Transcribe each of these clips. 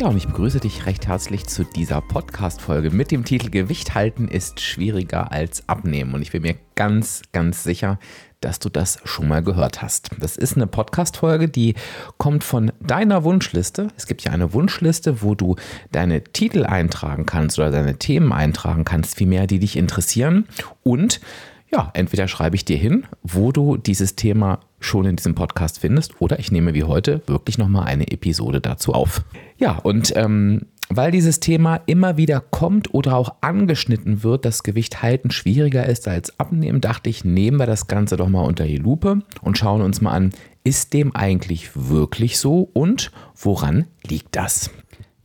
Ja, und ich begrüße dich recht herzlich zu dieser Podcast-Folge mit dem Titel Gewicht halten ist schwieriger als abnehmen. Und ich bin mir ganz, ganz sicher, dass du das schon mal gehört hast. Das ist eine Podcast-Folge, die kommt von deiner Wunschliste. Es gibt ja eine Wunschliste, wo du deine Titel eintragen kannst oder deine Themen eintragen kannst, vielmehr, die dich interessieren. Und ja, entweder schreibe ich dir hin, wo du dieses Thema schon in diesem Podcast findest, oder ich nehme wie heute wirklich nochmal eine Episode dazu auf. Ja, und ähm, weil dieses Thema immer wieder kommt oder auch angeschnitten wird, dass Gewicht halten schwieriger ist als abnehmen, dachte ich, nehmen wir das Ganze doch mal unter die Lupe und schauen uns mal an, ist dem eigentlich wirklich so und woran liegt das?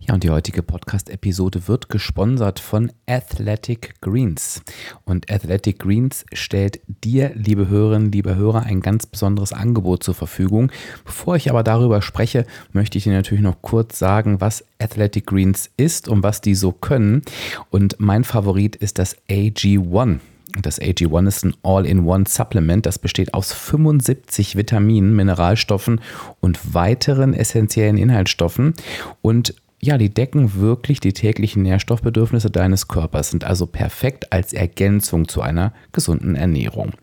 Ja, und die heutige Podcast-Episode wird gesponsert von Athletic Greens. Und Athletic Greens stellt dir, liebe Hörerinnen, liebe Hörer, ein ganz besonderes Angebot zur Verfügung. Bevor ich aber darüber spreche, möchte ich dir natürlich noch kurz sagen, was Athletic Greens ist und was die so können. Und mein Favorit ist das AG1. Das AG1 ist ein All-in-One-Supplement. Das besteht aus 75 Vitaminen, Mineralstoffen und weiteren essentiellen Inhaltsstoffen. Und ja, die decken wirklich die täglichen Nährstoffbedürfnisse deines Körpers, sind also perfekt als Ergänzung zu einer gesunden Ernährung.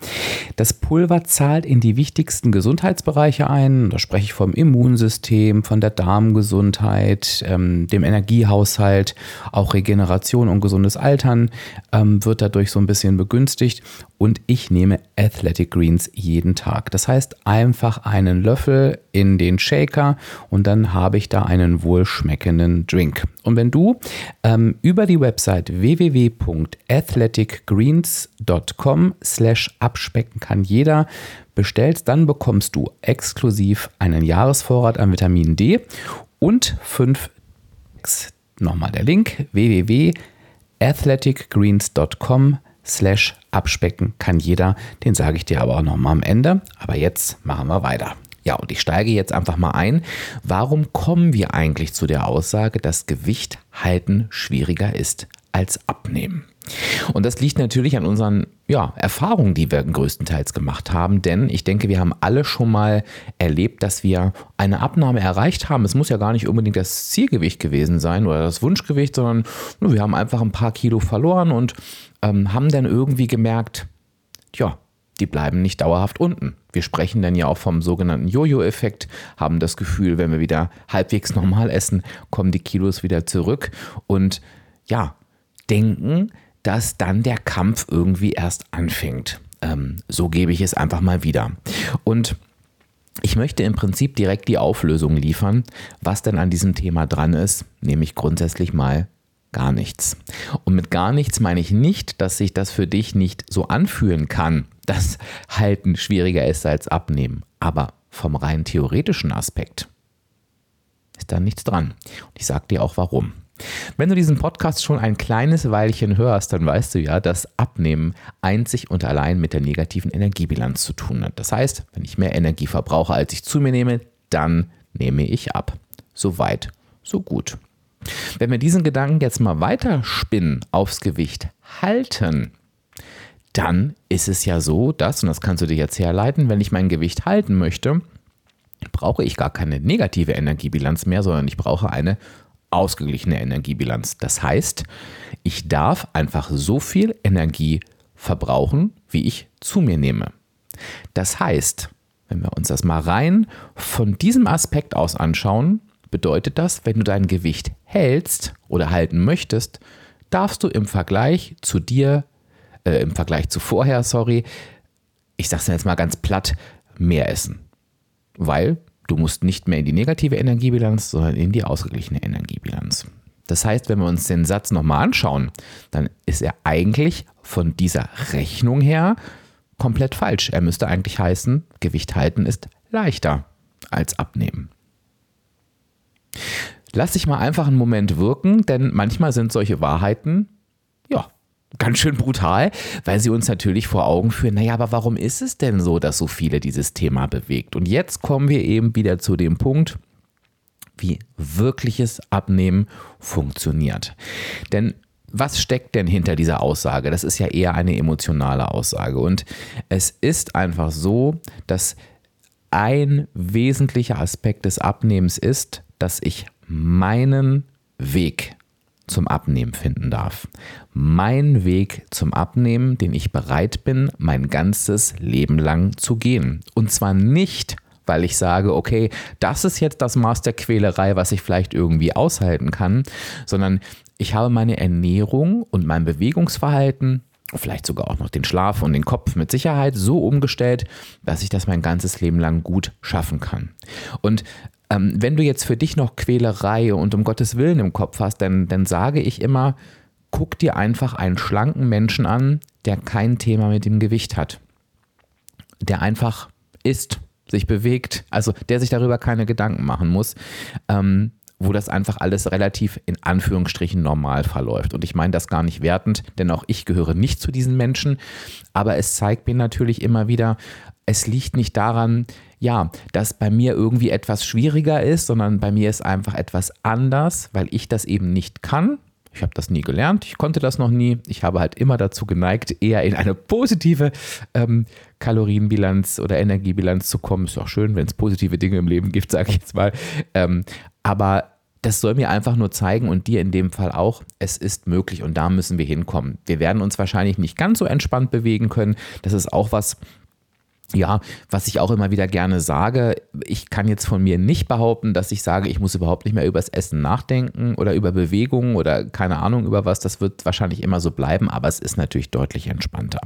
Das Pulver zahlt in die wichtigsten Gesundheitsbereiche ein. Da spreche ich vom Immunsystem, von der Darmgesundheit, ähm, dem Energiehaushalt, auch Regeneration und gesundes Altern ähm, wird dadurch so ein bisschen begünstigt und ich nehme Athletic Greens jeden Tag. Das heißt einfach einen Löffel in den Shaker und dann habe ich da einen wohlschmeckenden Drink. Und wenn du ähm, über die Website www.athleticgreens.com slash abspecken kann jeder bestellst, dann bekommst du exklusiv einen Jahresvorrat an Vitamin D und fünf nochmal der Link www.athleticgreens.com slash abspecken kann jeder. Den sage ich dir aber auch nochmal am Ende. Aber jetzt machen wir weiter. Ja, und ich steige jetzt einfach mal ein. Warum kommen wir eigentlich zu der Aussage, dass Gewicht halten schwieriger ist als abnehmen? Und das liegt natürlich an unseren ja, Erfahrungen, die wir größtenteils gemacht haben, denn ich denke, wir haben alle schon mal erlebt, dass wir eine Abnahme erreicht haben. Es muss ja gar nicht unbedingt das Zielgewicht gewesen sein oder das Wunschgewicht, sondern wir haben einfach ein paar Kilo verloren und ähm, haben dann irgendwie gemerkt, ja, die bleiben nicht dauerhaft unten. Wir sprechen dann ja auch vom sogenannten Jojo-Effekt, haben das Gefühl, wenn wir wieder halbwegs normal essen, kommen die Kilos wieder zurück und ja, denken, dass dann der Kampf irgendwie erst anfängt. Ähm, so gebe ich es einfach mal wieder. Und ich möchte im Prinzip direkt die Auflösung liefern, was denn an diesem Thema dran ist, nämlich grundsätzlich mal gar nichts. Und mit gar nichts meine ich nicht, dass sich das für dich nicht so anfühlen kann, dass Halten schwieriger ist als Abnehmen. Aber vom rein theoretischen Aspekt ist da nichts dran. Und ich sage dir auch warum. Wenn du diesen Podcast schon ein kleines Weilchen hörst, dann weißt du ja, dass Abnehmen einzig und allein mit der negativen Energiebilanz zu tun hat. Das heißt, wenn ich mehr Energie verbrauche, als ich zu mir nehme, dann nehme ich ab. So weit, so gut. Wenn wir diesen Gedanken jetzt mal weiterspinnen aufs Gewicht halten, dann ist es ja so, dass, und das kannst du dir jetzt herleiten, wenn ich mein Gewicht halten möchte, brauche ich gar keine negative Energiebilanz mehr, sondern ich brauche eine ausgeglichene Energiebilanz. Das heißt, ich darf einfach so viel Energie verbrauchen, wie ich zu mir nehme. Das heißt, wenn wir uns das mal rein von diesem Aspekt aus anschauen, bedeutet das, wenn du dein Gewicht hältst oder halten möchtest, darfst du im Vergleich zu dir, äh, im Vergleich zu vorher, sorry, ich sag's jetzt mal ganz platt, mehr essen. Weil du musst nicht mehr in die negative Energiebilanz, sondern in die ausgeglichene Energiebilanz. Das heißt, wenn wir uns den Satz nochmal anschauen, dann ist er eigentlich von dieser Rechnung her komplett falsch. Er müsste eigentlich heißen, Gewicht halten ist leichter als abnehmen. Lass dich mal einfach einen Moment wirken, denn manchmal sind solche Wahrheiten, ganz schön brutal, weil sie uns natürlich vor Augen führen, naja, aber warum ist es denn so, dass so viele dieses Thema bewegt? Und jetzt kommen wir eben wieder zu dem Punkt, wie wirkliches Abnehmen funktioniert. Denn was steckt denn hinter dieser Aussage? Das ist ja eher eine emotionale Aussage. Und es ist einfach so, dass ein wesentlicher Aspekt des Abnehmens ist, dass ich meinen Weg zum Abnehmen finden darf. Mein Weg zum Abnehmen, den ich bereit bin, mein ganzes Leben lang zu gehen. Und zwar nicht, weil ich sage, okay, das ist jetzt das Maß der Quälerei, was ich vielleicht irgendwie aushalten kann, sondern ich habe meine Ernährung und mein Bewegungsverhalten vielleicht sogar auch noch den Schlaf und den Kopf mit Sicherheit so umgestellt, dass ich das mein ganzes Leben lang gut schaffen kann. Und ähm, wenn du jetzt für dich noch Quälerei und um Gottes Willen im Kopf hast, dann, dann sage ich immer, guck dir einfach einen schlanken Menschen an, der kein Thema mit dem Gewicht hat. Der einfach isst, sich bewegt, also der sich darüber keine Gedanken machen muss. Ähm, wo das einfach alles relativ in Anführungsstrichen normal verläuft. Und ich meine das gar nicht wertend, denn auch ich gehöre nicht zu diesen Menschen. Aber es zeigt mir natürlich immer wieder, es liegt nicht daran, ja, dass bei mir irgendwie etwas schwieriger ist, sondern bei mir ist einfach etwas anders, weil ich das eben nicht kann. Ich habe das nie gelernt, ich konnte das noch nie. Ich habe halt immer dazu geneigt, eher in eine positive ähm, Kalorienbilanz oder Energiebilanz zu kommen. Ist auch schön, wenn es positive Dinge im Leben gibt, sage ich jetzt mal. Ähm, aber das soll mir einfach nur zeigen und dir in dem Fall auch, es ist möglich und da müssen wir hinkommen. Wir werden uns wahrscheinlich nicht ganz so entspannt bewegen können. Das ist auch was, ja, was ich auch immer wieder gerne sage, ich kann jetzt von mir nicht behaupten, dass ich sage, ich muss überhaupt nicht mehr über das Essen nachdenken oder über Bewegungen oder keine Ahnung über was. Das wird wahrscheinlich immer so bleiben, aber es ist natürlich deutlich entspannter.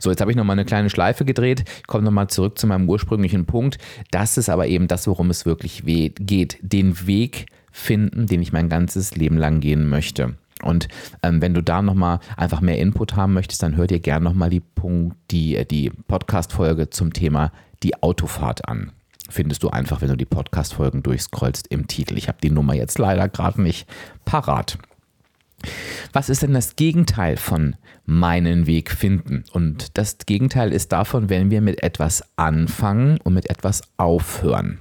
So, jetzt habe ich nochmal eine kleine Schleife gedreht, komme nochmal zurück zu meinem ursprünglichen Punkt. Das ist aber eben das, worum es wirklich geht. Den Weg finden, den ich mein ganzes Leben lang gehen möchte. Und ähm, wenn du da nochmal einfach mehr Input haben möchtest, dann hör dir gerne nochmal die, die, äh, die Podcast-Folge zum Thema die Autofahrt an. Findest du einfach, wenn du die Podcast-Folgen durchscrollst im Titel. Ich habe die Nummer jetzt leider gerade nicht parat. Was ist denn das Gegenteil von meinen Weg finden? Und das Gegenteil ist davon, wenn wir mit etwas anfangen und mit etwas aufhören.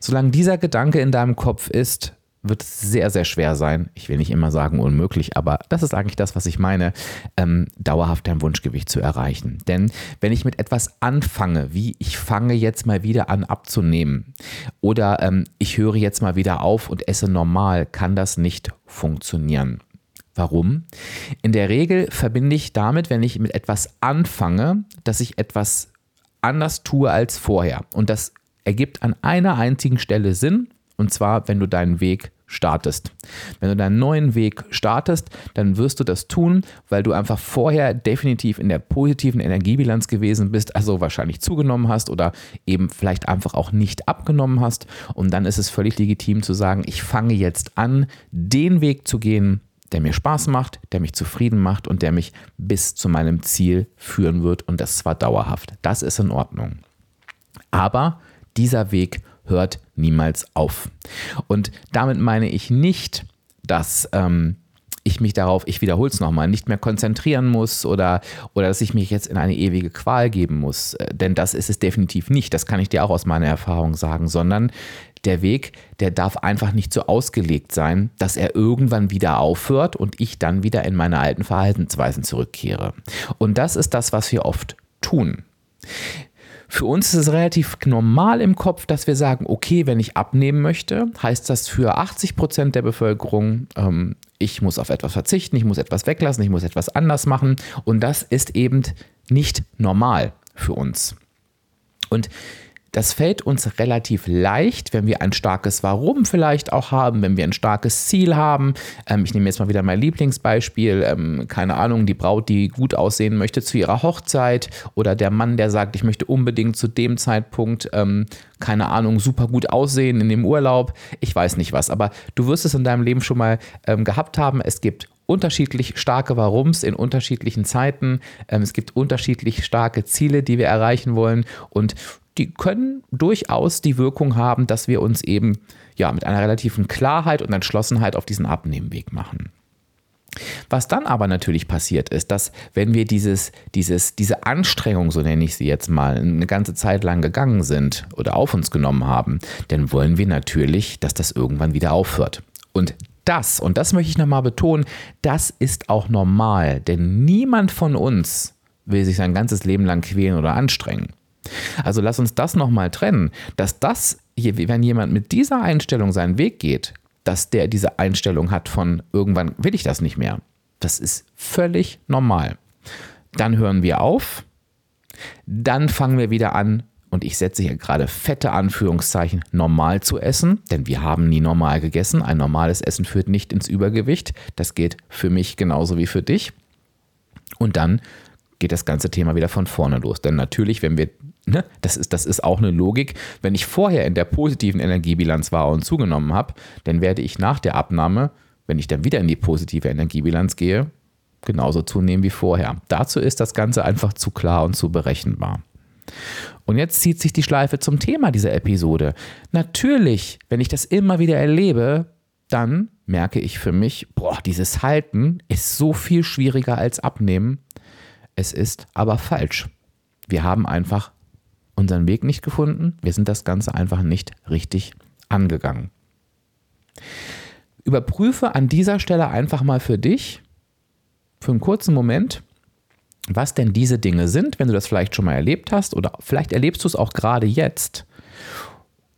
Solange dieser Gedanke in deinem Kopf ist, wird es sehr, sehr schwer sein. Ich will nicht immer sagen unmöglich, aber das ist eigentlich das, was ich meine, ähm, dauerhaft dein Wunschgewicht zu erreichen. Denn wenn ich mit etwas anfange, wie ich fange jetzt mal wieder an abzunehmen oder ähm, ich höre jetzt mal wieder auf und esse normal, kann das nicht funktionieren. Warum? In der Regel verbinde ich damit, wenn ich mit etwas anfange, dass ich etwas anders tue als vorher. Und das ergibt an einer einzigen Stelle Sinn, und zwar, wenn du deinen Weg startest. Wenn du deinen neuen Weg startest, dann wirst du das tun, weil du einfach vorher definitiv in der positiven Energiebilanz gewesen bist, also wahrscheinlich zugenommen hast oder eben vielleicht einfach auch nicht abgenommen hast. Und dann ist es völlig legitim zu sagen, ich fange jetzt an, den Weg zu gehen, der mir Spaß macht, der mich zufrieden macht und der mich bis zu meinem Ziel führen wird und das zwar dauerhaft. Das ist in Ordnung. Aber dieser Weg hört niemals auf. Und damit meine ich nicht, dass ähm, ich mich darauf, ich wiederhole es nochmal, nicht mehr konzentrieren muss oder, oder dass ich mich jetzt in eine ewige Qual geben muss. Äh, denn das ist es definitiv nicht. Das kann ich dir auch aus meiner Erfahrung sagen, sondern der Weg, der darf einfach nicht so ausgelegt sein, dass er irgendwann wieder aufhört und ich dann wieder in meine alten Verhaltensweisen zurückkehre. Und das ist das, was wir oft tun. Für uns ist es relativ normal im Kopf, dass wir sagen, okay, wenn ich abnehmen möchte, heißt das für 80 Prozent der Bevölkerung, ähm, ich muss auf etwas verzichten, ich muss etwas weglassen, ich muss etwas anders machen. Und das ist eben nicht normal für uns. Und das fällt uns relativ leicht, wenn wir ein starkes Warum vielleicht auch haben, wenn wir ein starkes Ziel haben. Ähm, ich nehme jetzt mal wieder mein Lieblingsbeispiel. Ähm, keine Ahnung, die Braut, die gut aussehen möchte zu ihrer Hochzeit oder der Mann, der sagt, ich möchte unbedingt zu dem Zeitpunkt, ähm, keine Ahnung, super gut aussehen in dem Urlaub. Ich weiß nicht was, aber du wirst es in deinem Leben schon mal ähm, gehabt haben. Es gibt unterschiedlich starke Warums in unterschiedlichen Zeiten. Ähm, es gibt unterschiedlich starke Ziele, die wir erreichen wollen. Und die können durchaus die Wirkung haben, dass wir uns eben ja mit einer relativen Klarheit und Entschlossenheit auf diesen Abnehmweg machen. Was dann aber natürlich passiert ist, dass wenn wir dieses, dieses, diese Anstrengung, so nenne ich sie jetzt mal, eine ganze Zeit lang gegangen sind oder auf uns genommen haben, dann wollen wir natürlich, dass das irgendwann wieder aufhört. Und das, und das möchte ich nochmal betonen, das ist auch normal, denn niemand von uns will sich sein ganzes Leben lang quälen oder anstrengen. Also lass uns das nochmal trennen, dass das, wenn jemand mit dieser Einstellung seinen Weg geht, dass der diese Einstellung hat von irgendwann will ich das nicht mehr. Das ist völlig normal. Dann hören wir auf, dann fangen wir wieder an, und ich setze hier gerade fette Anführungszeichen, normal zu essen, denn wir haben nie normal gegessen. Ein normales Essen führt nicht ins Übergewicht. Das geht für mich genauso wie für dich. Und dann geht das ganze Thema wieder von vorne los. Denn natürlich, wenn wir, ne, das ist, das ist auch eine Logik, wenn ich vorher in der positiven Energiebilanz war und zugenommen habe, dann werde ich nach der Abnahme, wenn ich dann wieder in die positive Energiebilanz gehe, genauso zunehmen wie vorher. Dazu ist das Ganze einfach zu klar und zu berechenbar. Und jetzt zieht sich die Schleife zum Thema dieser Episode. Natürlich, wenn ich das immer wieder erlebe, dann merke ich für mich, boah, dieses Halten ist so viel schwieriger als Abnehmen. Es ist aber falsch. Wir haben einfach unseren Weg nicht gefunden. Wir sind das Ganze einfach nicht richtig angegangen. Überprüfe an dieser Stelle einfach mal für dich, für einen kurzen Moment, was denn diese Dinge sind, wenn du das vielleicht schon mal erlebt hast oder vielleicht erlebst du es auch gerade jetzt,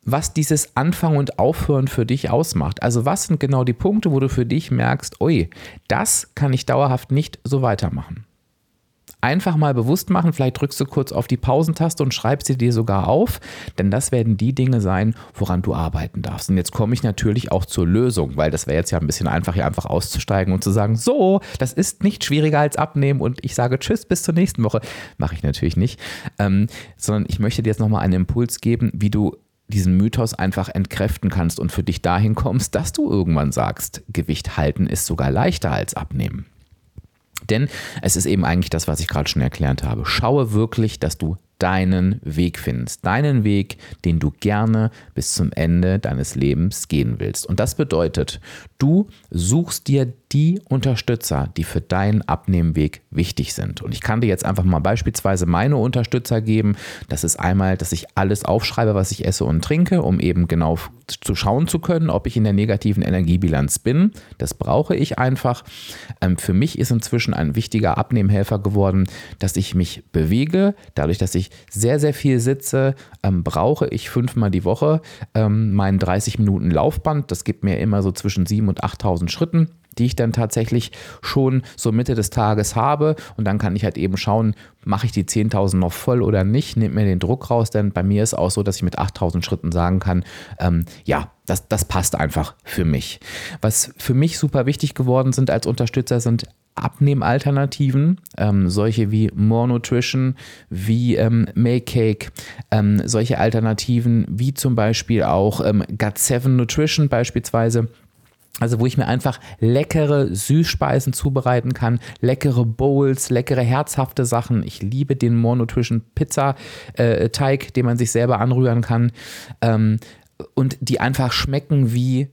was dieses Anfangen und Aufhören für dich ausmacht. Also was sind genau die Punkte, wo du für dich merkst, ui, das kann ich dauerhaft nicht so weitermachen einfach mal bewusst machen. Vielleicht drückst du kurz auf die Pausentaste und schreibst sie dir sogar auf, denn das werden die Dinge sein, woran du arbeiten darfst. Und jetzt komme ich natürlich auch zur Lösung, weil das wäre jetzt ja ein bisschen einfach, hier einfach auszusteigen und zu sagen, so, das ist nicht schwieriger als abnehmen und ich sage Tschüss, bis zur nächsten Woche. Mache ich natürlich nicht, ähm, sondern ich möchte dir jetzt nochmal einen Impuls geben, wie du diesen Mythos einfach entkräften kannst und für dich dahin kommst, dass du irgendwann sagst, Gewicht halten ist sogar leichter als abnehmen. Denn es ist eben eigentlich das, was ich gerade schon erklärt habe. Schaue wirklich, dass du deinen Weg findest. Deinen Weg, den du gerne bis zum Ende deines Lebens gehen willst. Und das bedeutet, du suchst dir die Unterstützer, die für deinen Abnehmweg wichtig sind. Und ich kann dir jetzt einfach mal beispielsweise meine Unterstützer geben. Das ist einmal, dass ich alles aufschreibe, was ich esse und trinke, um eben genau zu schauen zu können, ob ich in der negativen Energiebilanz bin. Das brauche ich einfach. Ähm, für mich ist inzwischen ein wichtiger Abnehmhelfer geworden, dass ich mich bewege. Dadurch, dass ich sehr, sehr viel sitze, ähm, brauche ich fünfmal die Woche ähm, meinen 30 Minuten Laufband. Das gibt mir immer so zwischen 7.000 und 8.000 Schritten die ich dann tatsächlich schon so Mitte des Tages habe. Und dann kann ich halt eben schauen, mache ich die 10.000 noch voll oder nicht, nehmt mir den Druck raus, denn bei mir ist auch so, dass ich mit 8.000 Schritten sagen kann, ähm, ja, das, das passt einfach für mich. Was für mich super wichtig geworden sind als Unterstützer sind Abnehmalternativen, ähm, solche wie More Nutrition, wie ähm, Make Cake, ähm, solche Alternativen wie zum Beispiel auch ähm, Gut7 Nutrition beispielsweise also wo ich mir einfach leckere Süßspeisen zubereiten kann, leckere Bowls, leckere herzhafte Sachen. Ich liebe den More Nutrition Pizza äh, Teig, den man sich selber anrühren kann ähm, und die einfach schmecken wie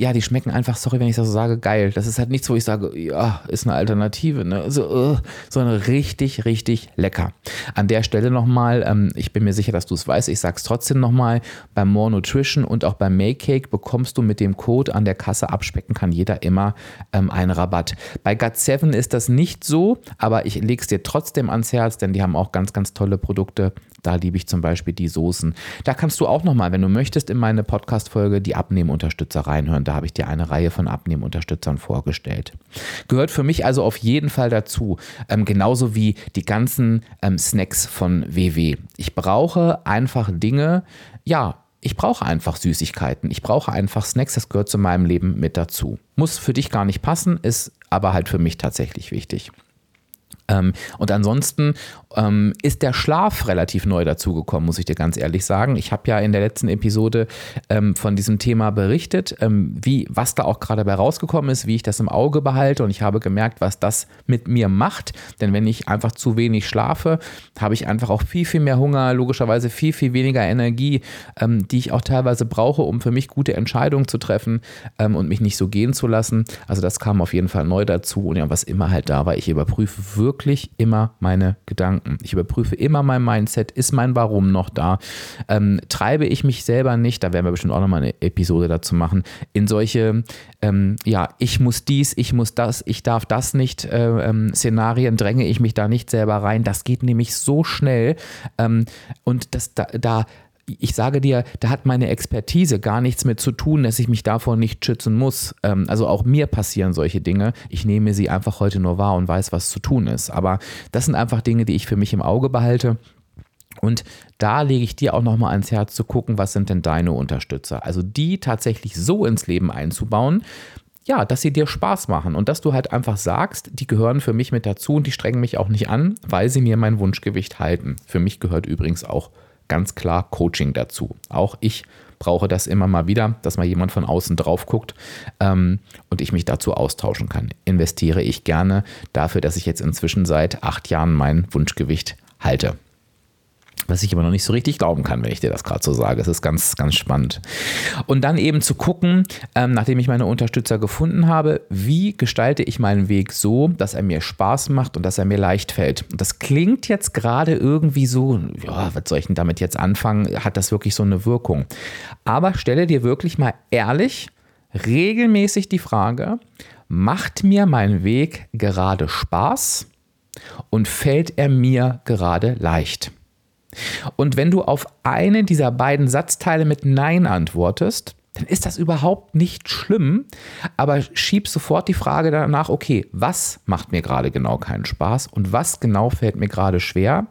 ja, die schmecken einfach, sorry, wenn ich das so sage, geil. Das ist halt nichts, wo ich sage, ja, ist eine Alternative, ne? So, uh, sondern richtig, richtig lecker. An der Stelle nochmal, ähm, ich bin mir sicher, dass du es weißt, ich sag's trotzdem nochmal, beim More Nutrition und auch beim Make Cake bekommst du mit dem Code an der Kasse abspecken kann jeder immer ähm, einen Rabatt. Bei GUT7 ist das nicht so, aber ich leg's dir trotzdem ans Herz, denn die haben auch ganz, ganz tolle Produkte. Da liebe ich zum Beispiel die Soßen. Da kannst du auch nochmal, wenn du möchtest, in meine Podcast-Folge die Abnehmunterstützer reinhören da habe ich dir eine Reihe von Abnehmunterstützern vorgestellt. Gehört für mich also auf jeden Fall dazu, ähm, genauso wie die ganzen ähm, Snacks von WW. Ich brauche einfach Dinge, ja, ich brauche einfach Süßigkeiten, ich brauche einfach Snacks, das gehört zu meinem Leben mit dazu. Muss für dich gar nicht passen, ist aber halt für mich tatsächlich wichtig. Ähm, und ansonsten ähm, ist der Schlaf relativ neu dazugekommen, muss ich dir ganz ehrlich sagen. Ich habe ja in der letzten Episode ähm, von diesem Thema berichtet, ähm, wie, was da auch gerade bei rausgekommen ist, wie ich das im Auge behalte und ich habe gemerkt, was das mit mir macht. Denn wenn ich einfach zu wenig schlafe, habe ich einfach auch viel, viel mehr Hunger, logischerweise viel, viel weniger Energie, ähm, die ich auch teilweise brauche, um für mich gute Entscheidungen zu treffen ähm, und mich nicht so gehen zu lassen. Also das kam auf jeden Fall neu dazu und ja, was immer halt da war, ich überprüfe wirklich immer meine Gedanken Gedanken. Ich überprüfe immer mein Mindset. Ist mein Warum noch da? Ähm, treibe ich mich selber nicht, da werden wir bestimmt auch nochmal eine Episode dazu machen, in solche, ähm, ja, ich muss dies, ich muss das, ich darf das nicht, äh, ähm, Szenarien dränge ich mich da nicht selber rein. Das geht nämlich so schnell. Ähm, und das, da, da ich sage dir, da hat meine Expertise gar nichts mit zu tun, dass ich mich davor nicht schützen muss. Ähm, also auch mir passieren solche Dinge. Ich nehme sie einfach heute nur wahr und weiß, was zu tun ist. Aber das sind einfach Dinge, die ich für mich im Auge behalte. Und da lege ich dir auch nochmal ans Herz zu gucken, was sind denn deine Unterstützer? Also die tatsächlich so ins Leben einzubauen, ja, dass sie dir Spaß machen und dass du halt einfach sagst, die gehören für mich mit dazu und die strengen mich auch nicht an, weil sie mir mein Wunschgewicht halten. Für mich gehört übrigens auch ganz klar Coaching dazu. Auch ich brauche das immer mal wieder, dass mal jemand von außen drauf guckt ähm, und ich mich dazu austauschen kann. Investiere ich gerne dafür, dass ich jetzt inzwischen seit acht Jahren mein Wunschgewicht halte was ich aber noch nicht so richtig glauben kann, wenn ich dir das gerade so sage. Es ist ganz, ganz spannend. Und dann eben zu gucken, ähm, nachdem ich meine Unterstützer gefunden habe, wie gestalte ich meinen Weg so, dass er mir Spaß macht und dass er mir leicht fällt. Und das klingt jetzt gerade irgendwie so, ja, was soll ich denn damit jetzt anfangen? Hat das wirklich so eine Wirkung? Aber stelle dir wirklich mal ehrlich, regelmäßig die Frage, macht mir mein Weg gerade Spaß und fällt er mir gerade leicht? Und wenn du auf einen dieser beiden Satzteile mit Nein antwortest, dann ist das überhaupt nicht schlimm, aber schieb sofort die Frage danach, okay, was macht mir gerade genau keinen Spaß und was genau fällt mir gerade schwer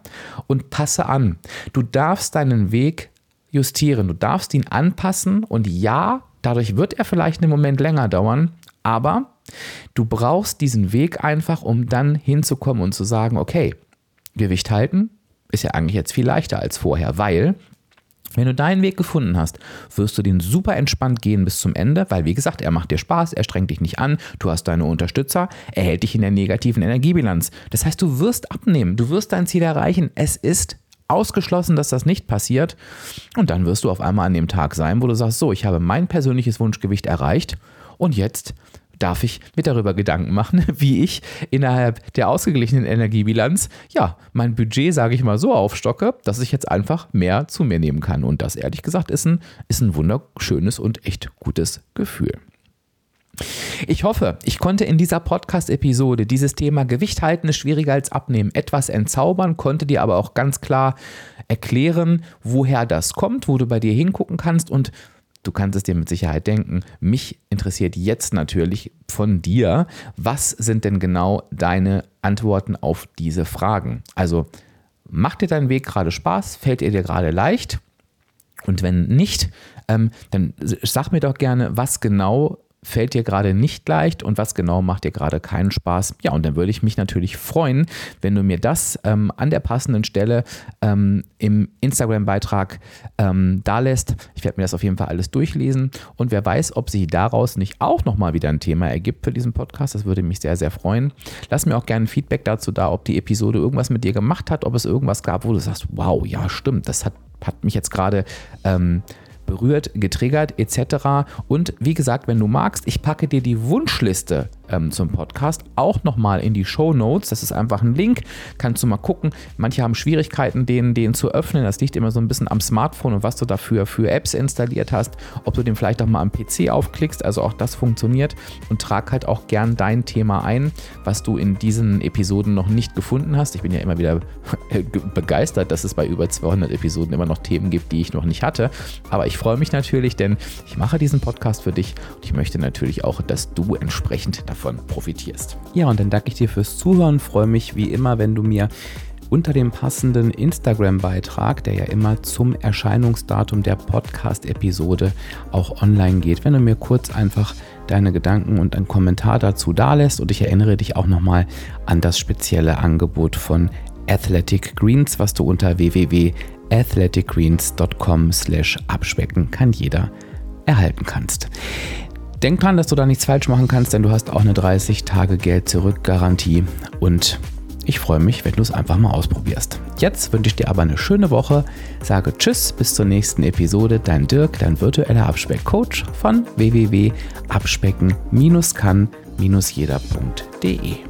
und passe an. Du darfst deinen Weg justieren, du darfst ihn anpassen und ja, dadurch wird er vielleicht einen Moment länger dauern, aber du brauchst diesen Weg einfach, um dann hinzukommen und zu sagen, okay, Gewicht halten, ist ja eigentlich jetzt viel leichter als vorher, weil wenn du deinen Weg gefunden hast, wirst du den super entspannt gehen bis zum Ende, weil wie gesagt, er macht dir Spaß, er strengt dich nicht an, du hast deine Unterstützer, er hält dich in der negativen Energiebilanz. Das heißt, du wirst abnehmen, du wirst dein Ziel erreichen. Es ist ausgeschlossen, dass das nicht passiert. Und dann wirst du auf einmal an dem Tag sein, wo du sagst, so, ich habe mein persönliches Wunschgewicht erreicht und jetzt darf ich mir darüber Gedanken machen, wie ich innerhalb der ausgeglichenen Energiebilanz, ja, mein Budget, sage ich mal, so aufstocke, dass ich jetzt einfach mehr zu mir nehmen kann. Und das, ehrlich gesagt, ist ein, ist ein wunderschönes und echt gutes Gefühl. Ich hoffe, ich konnte in dieser Podcast-Episode dieses Thema Gewicht halten ist schwieriger als abnehmen etwas entzaubern, konnte dir aber auch ganz klar erklären, woher das kommt, wo du bei dir hingucken kannst und du kannst es dir mit Sicherheit denken. Mich interessiert jetzt natürlich von dir, was sind denn genau deine Antworten auf diese Fragen? Also macht dir dein Weg gerade Spaß? Fällt er dir gerade leicht? Und wenn nicht, ähm, dann sag mir doch gerne, was genau fällt dir gerade nicht leicht und was genau macht dir gerade keinen Spaß. Ja, und dann würde ich mich natürlich freuen, wenn du mir das ähm, an der passenden Stelle ähm, im Instagram-Beitrag ähm, da lässt. Ich werde mir das auf jeden Fall alles durchlesen und wer weiß, ob sich daraus nicht auch nochmal wieder ein Thema ergibt für diesen Podcast. Das würde mich sehr, sehr freuen. Lass mir auch gerne Feedback dazu da, ob die Episode irgendwas mit dir gemacht hat, ob es irgendwas gab, wo du sagst, wow, ja, stimmt, das hat, hat mich jetzt gerade ähm, berührt, getriggert etc. Und wie gesagt, wenn du magst, ich packe dir die Wunschliste ähm, zum Podcast auch nochmal in die Show Notes. Das ist einfach ein Link, kannst du mal gucken. Manche haben Schwierigkeiten, den, den zu öffnen. Das liegt immer so ein bisschen am Smartphone und was du dafür für Apps installiert hast. Ob du den vielleicht auch mal am PC aufklickst, also auch das funktioniert. Und trag halt auch gern dein Thema ein, was du in diesen Episoden noch nicht gefunden hast. Ich bin ja immer wieder begeistert, dass es bei über 200 Episoden immer noch Themen gibt, die ich noch nicht hatte. Aber ich freue mich natürlich, denn ich mache diesen Podcast für dich und ich möchte natürlich auch, dass du entsprechend davon davon profitierst. Ja, und dann danke ich dir fürs Zuhören. Freue mich wie immer, wenn du mir unter dem passenden Instagram-Beitrag, der ja immer zum Erscheinungsdatum der Podcast-Episode auch online geht, wenn du mir kurz einfach deine Gedanken und einen Kommentar dazu dalässt. Und ich erinnere dich auch nochmal an das spezielle Angebot von Athletic Greens, was du unter www.athleticgreens.com slash abspecken kann jeder erhalten kannst. Denk dran, dass du da nichts falsch machen kannst, denn du hast auch eine 30 Tage Geld zurück Garantie und ich freue mich, wenn du es einfach mal ausprobierst. Jetzt wünsche ich dir aber eine schöne Woche. Sage Tschüss, bis zur nächsten Episode. Dein Dirk, dein virtueller Abspeck-Coach von www.abspecken-kann-jeder.de.